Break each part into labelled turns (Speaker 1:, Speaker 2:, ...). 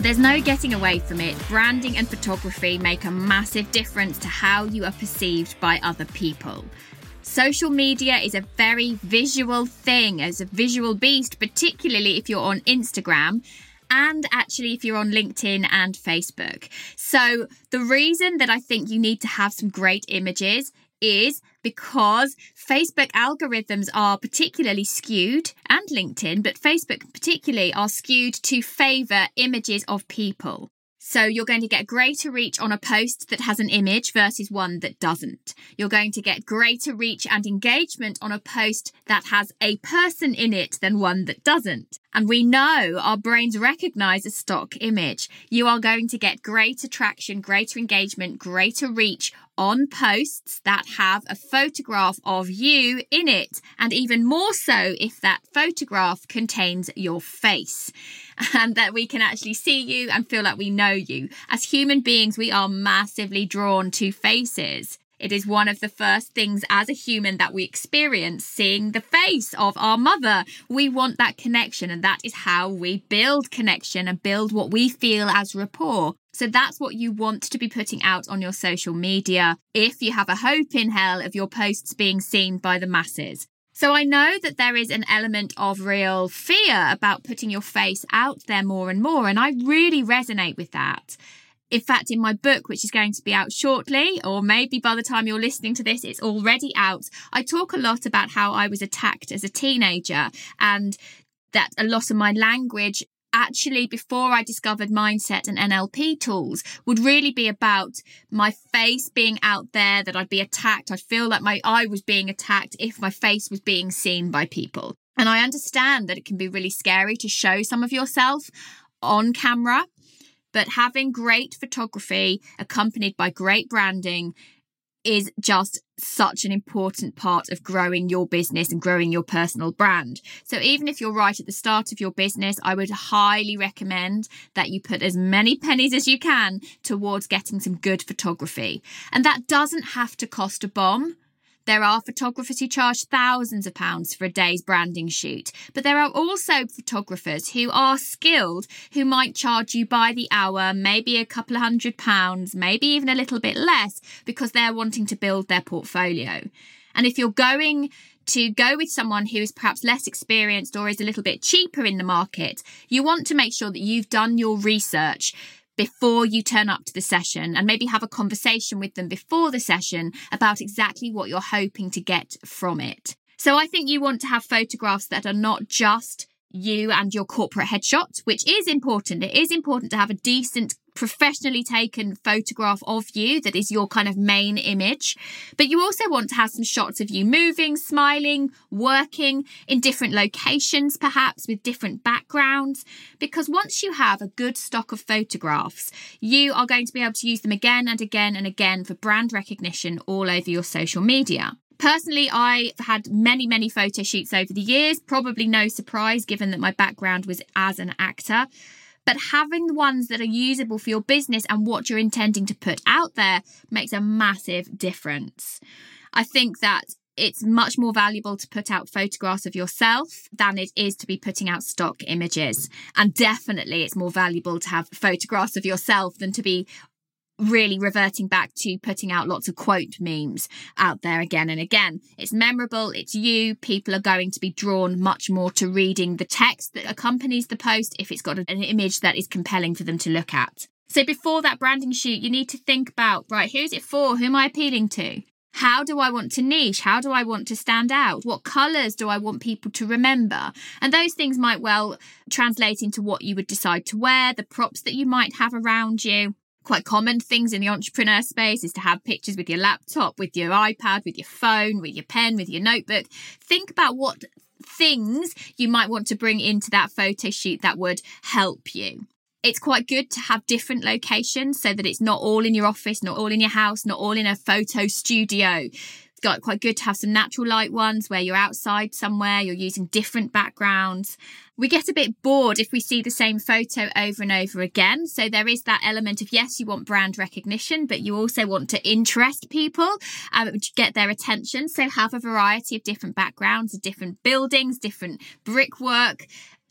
Speaker 1: There's no getting away from it. Branding and photography make a massive difference to how you are perceived by other people. Social media is a very visual thing, as a visual beast, particularly if you're on Instagram and actually if you're on LinkedIn and Facebook. So, the reason that I think you need to have some great images is because Facebook algorithms are particularly skewed and LinkedIn, but Facebook particularly are skewed to favor images of people. So you're going to get greater reach on a post that has an image versus one that doesn't. You're going to get greater reach and engagement on a post that has a person in it than one that doesn't. And we know our brains recognize a stock image. You are going to get greater traction, greater engagement, greater reach on posts that have a photograph of you in it, and even more so if that photograph contains your face, and that we can actually see you and feel like we know you. As human beings, we are massively drawn to faces. It is one of the first things as a human that we experience seeing the face of our mother. We want that connection, and that is how we build connection and build what we feel as rapport. So that's what you want to be putting out on your social media if you have a hope in hell of your posts being seen by the masses. So I know that there is an element of real fear about putting your face out there more and more, and I really resonate with that. In fact, in my book, which is going to be out shortly, or maybe by the time you're listening to this, it's already out, I talk a lot about how I was attacked as a teenager and that a lot of my language actually before I discovered mindset and NLP tools would really be about my face being out there that I'd be attacked. I'd feel like my eye was being attacked if my face was being seen by people. And I understand that it can be really scary to show some of yourself on camera but having great photography accompanied by great branding is just such an important part of growing your business and growing your personal brand. So, even if you're right at the start of your business, I would highly recommend that you put as many pennies as you can towards getting some good photography. And that doesn't have to cost a bomb. There are photographers who charge thousands of pounds for a day's branding shoot, but there are also photographers who are skilled who might charge you by the hour, maybe a couple of hundred pounds, maybe even a little bit less, because they're wanting to build their portfolio. And if you're going to go with someone who is perhaps less experienced or is a little bit cheaper in the market, you want to make sure that you've done your research before you turn up to the session and maybe have a conversation with them before the session about exactly what you're hoping to get from it. So I think you want to have photographs that are not just you and your corporate headshot, which is important. It is important to have a decent professionally taken photograph of you that is your kind of main image. But you also want to have some shots of you moving, smiling, working in different locations, perhaps with different backgrounds. Because once you have a good stock of photographs, you are going to be able to use them again and again and again for brand recognition all over your social media. Personally, I've had many, many photo shoots over the years, probably no surprise given that my background was as an actor but having the ones that are usable for your business and what you're intending to put out there makes a massive difference. I think that it's much more valuable to put out photographs of yourself than it is to be putting out stock images. And definitely it's more valuable to have photographs of yourself than to be really reverting back to putting out lots of quote memes out there again and again. It's memorable, it's you. People are going to be drawn much more to reading the text that accompanies the post if it's got an image that is compelling for them to look at. So before that branding shoot, you need to think about right, who's it for? Who am I appealing to? How do I want to niche? How do I want to stand out? What colours do I want people to remember? And those things might well translate into what you would decide to wear, the props that you might have around you quite common things in the entrepreneur space is to have pictures with your laptop, with your iPad, with your phone, with your pen, with your notebook. Think about what things you might want to bring into that photo shoot that would help you. It's quite good to have different locations so that it's not all in your office, not all in your house, not all in a photo studio It's got quite good to have some natural light ones where you're outside somewhere, you're using different backgrounds. We get a bit bored if we see the same photo over and over again. So there is that element of yes, you want brand recognition, but you also want to interest people, um, get their attention. So have a variety of different backgrounds, different buildings, different brickwork,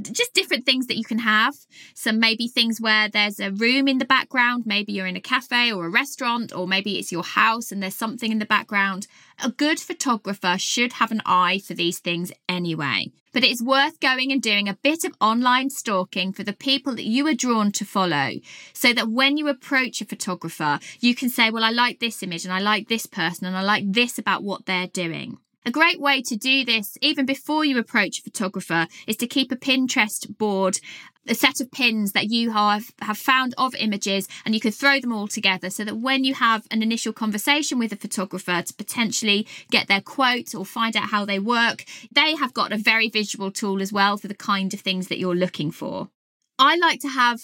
Speaker 1: just different things that you can have. Some maybe things where there's a room in the background, maybe you're in a cafe or a restaurant, or maybe it's your house and there's something in the background. A good photographer should have an eye for these things anyway. But it's worth going and doing a bit of online stalking for the people that you are drawn to follow so that when you approach a photographer, you can say, Well, I like this image and I like this person and I like this about what they're doing. A great way to do this, even before you approach a photographer, is to keep a Pinterest board, a set of pins that you have, have found of images, and you can throw them all together so that when you have an initial conversation with a photographer to potentially get their quote or find out how they work, they have got a very visual tool as well for the kind of things that you're looking for. I like to have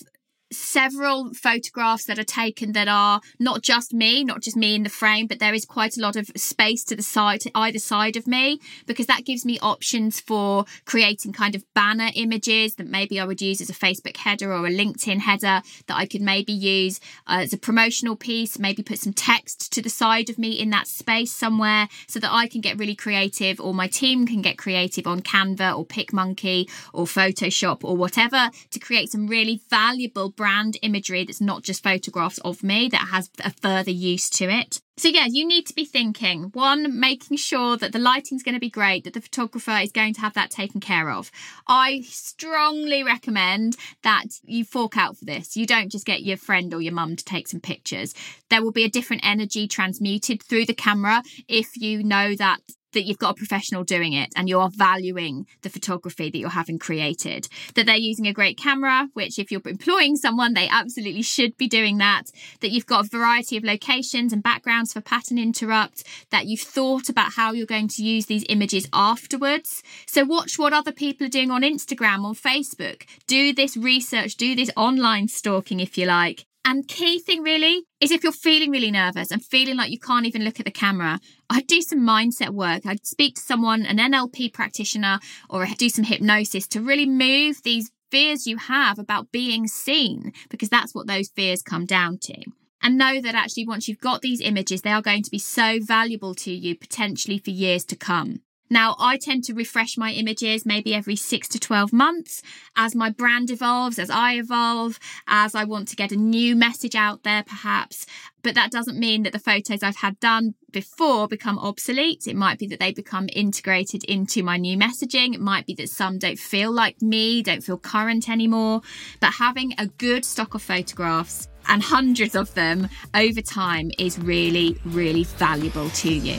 Speaker 1: several photographs that are taken that are not just me, not just me in the frame, but there is quite a lot of space to the side, to either side of me, because that gives me options for creating kind of banner images that maybe I would use as a Facebook header or a LinkedIn header that I could maybe use uh, as a promotional piece, maybe put some text to the side of me in that space somewhere so that I can get really creative or my team can get creative on Canva or PicMonkey or Photoshop or whatever to create some really valuable brand imagery that's not just photographs of me, that has a further use to it. So, yeah, you need to be thinking one, making sure that the lighting's going to be great, that the photographer is going to have that taken care of. I strongly recommend that you fork out for this. You don't just get your friend or your mum to take some pictures. There will be a different energy transmuted through the camera if you know that that you've got a professional doing it and you're valuing the photography that you're having created. That they're using a great camera, which if you're employing someone, they absolutely should be doing that. That you've got a variety of locations and backgrounds for pattern interrupt, that you've thought about how you're going to use these images afterwards. So watch what other people are doing on Instagram, on Facebook. Do this research, do this online stalking if you like, and key thing really is if you're feeling really nervous and feeling like you can't even look at the camera, I'd do some mindset work. I'd speak to someone, an NLP practitioner, or do some hypnosis to really move these fears you have about being seen, because that's what those fears come down to. And know that actually, once you've got these images, they are going to be so valuable to you potentially for years to come. Now, I tend to refresh my images maybe every six to 12 months as my brand evolves, as I evolve, as I want to get a new message out there, perhaps. But that doesn't mean that the photos I've had done before become obsolete. It might be that they become integrated into my new messaging. It might be that some don't feel like me, don't feel current anymore. But having a good stock of photographs and hundreds of them over time is really, really valuable to you.